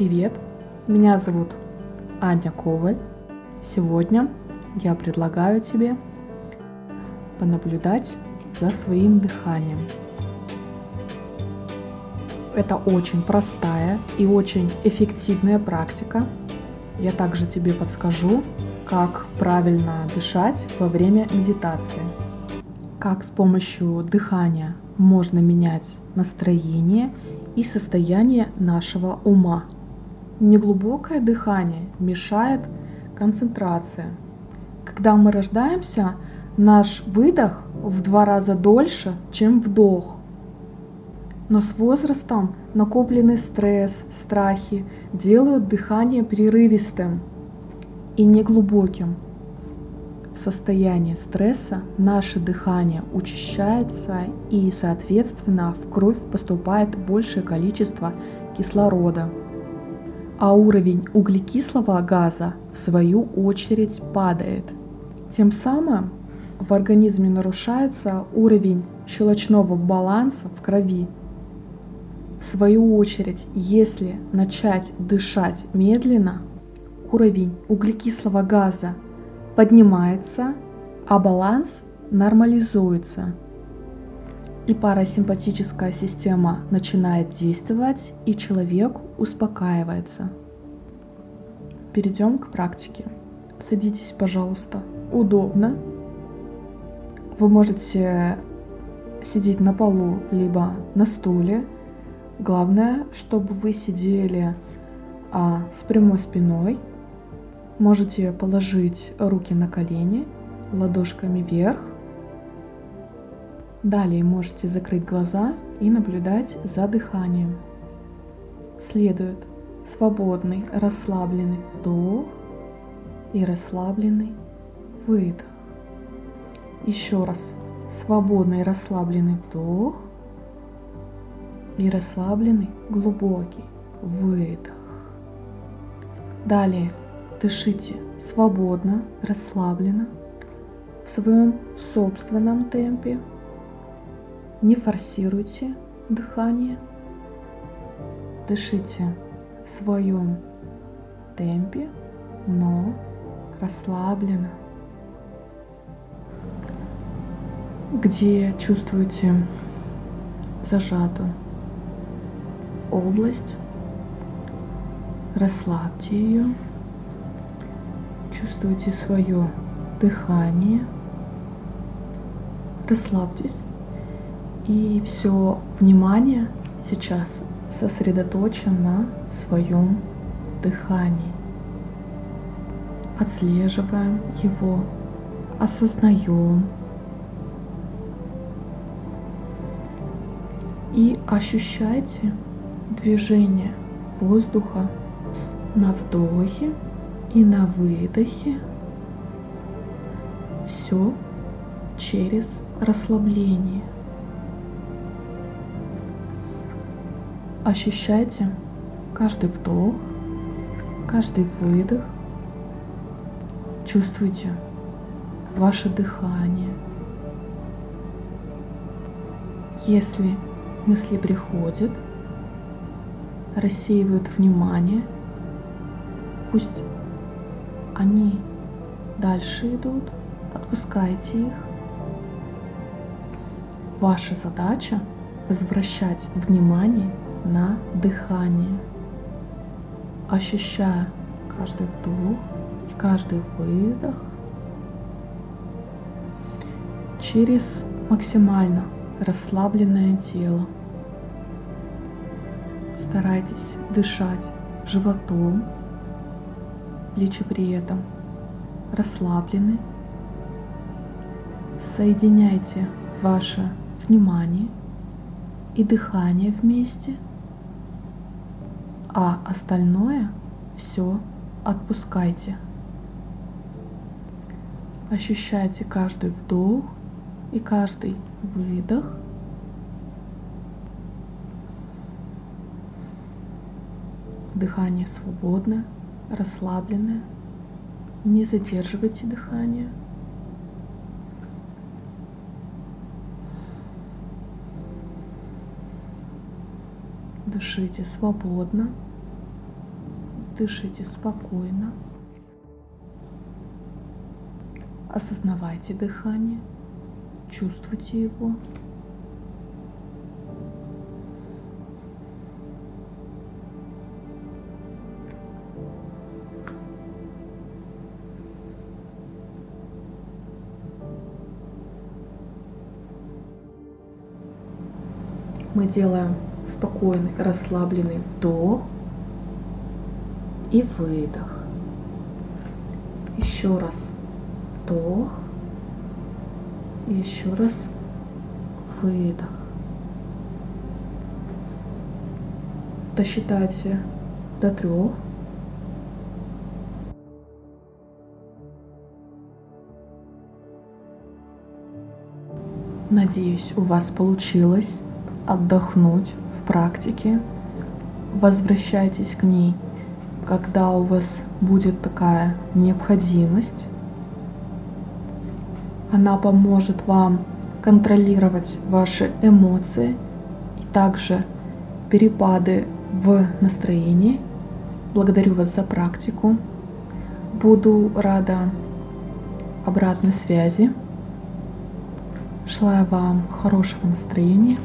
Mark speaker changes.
Speaker 1: Привет, меня зовут Аня Коваль. Сегодня я предлагаю тебе понаблюдать за своим дыханием. Это очень простая и очень эффективная практика. Я также тебе подскажу, как правильно дышать во время медитации. Как с помощью дыхания можно менять настроение и состояние нашего ума. Неглубокое дыхание мешает концентрация. Когда мы рождаемся, наш выдох в два раза дольше, чем вдох. Но с возрастом накопленный стресс, страхи делают дыхание прерывистым и неглубоким. В состоянии стресса наше дыхание учащается и, соответственно, в кровь поступает большее количество кислорода. А уровень углекислого газа, в свою очередь, падает. Тем самым в организме нарушается уровень щелочного баланса в крови. В свою очередь, если начать дышать медленно, уровень углекислого газа поднимается, а баланс нормализуется. И парасимпатическая система начинает действовать, и человек успокаивается. Перейдем к практике. Садитесь, пожалуйста, удобно. Вы можете сидеть на полу, либо на стуле. Главное, чтобы вы сидели а, с прямой спиной – Можете положить руки на колени, ладошками вверх. Далее можете закрыть глаза и наблюдать за дыханием. Следует свободный, расслабленный вдох и расслабленный выдох. Еще раз свободный, расслабленный вдох и расслабленный глубокий выдох. Далее Дышите свободно, расслабленно, в своем собственном темпе. Не форсируйте дыхание. Дышите в своем темпе, но расслабленно. Где чувствуете зажатую область, расслабьте ее. Чувствуйте свое дыхание. Расслабьтесь. И все внимание сейчас сосредоточено на своем дыхании. Отслеживаем его, осознаем и ощущайте движение воздуха на вдохе и на выдохе все через расслабление. Ощущайте каждый вдох, каждый выдох. Чувствуйте ваше дыхание. Если мысли приходят, рассеивают внимание, пусть они дальше идут, отпускайте их. Ваша задача возвращать внимание на дыхание, ощущая каждый вдох и каждый выдох через максимально расслабленное тело. Старайтесь дышать животом, плечи при этом расслаблены. Соединяйте ваше внимание и дыхание вместе, а остальное все отпускайте. Ощущайте каждый вдох и каждый выдох. Дыхание свободное расслабленное. Не задерживайте дыхание. Дышите свободно, Дышите спокойно. Осознавайте дыхание, чувствуйте его. Мы делаем спокойный, расслабленный вдох и выдох. Еще раз вдох и еще раз выдох. Досчитайте до трех. Надеюсь, у вас получилось отдохнуть в практике. Возвращайтесь к ней, когда у вас будет такая необходимость. Она поможет вам контролировать ваши эмоции и также перепады в настроении. Благодарю вас за практику. Буду рада обратной связи. Желаю вам хорошего настроения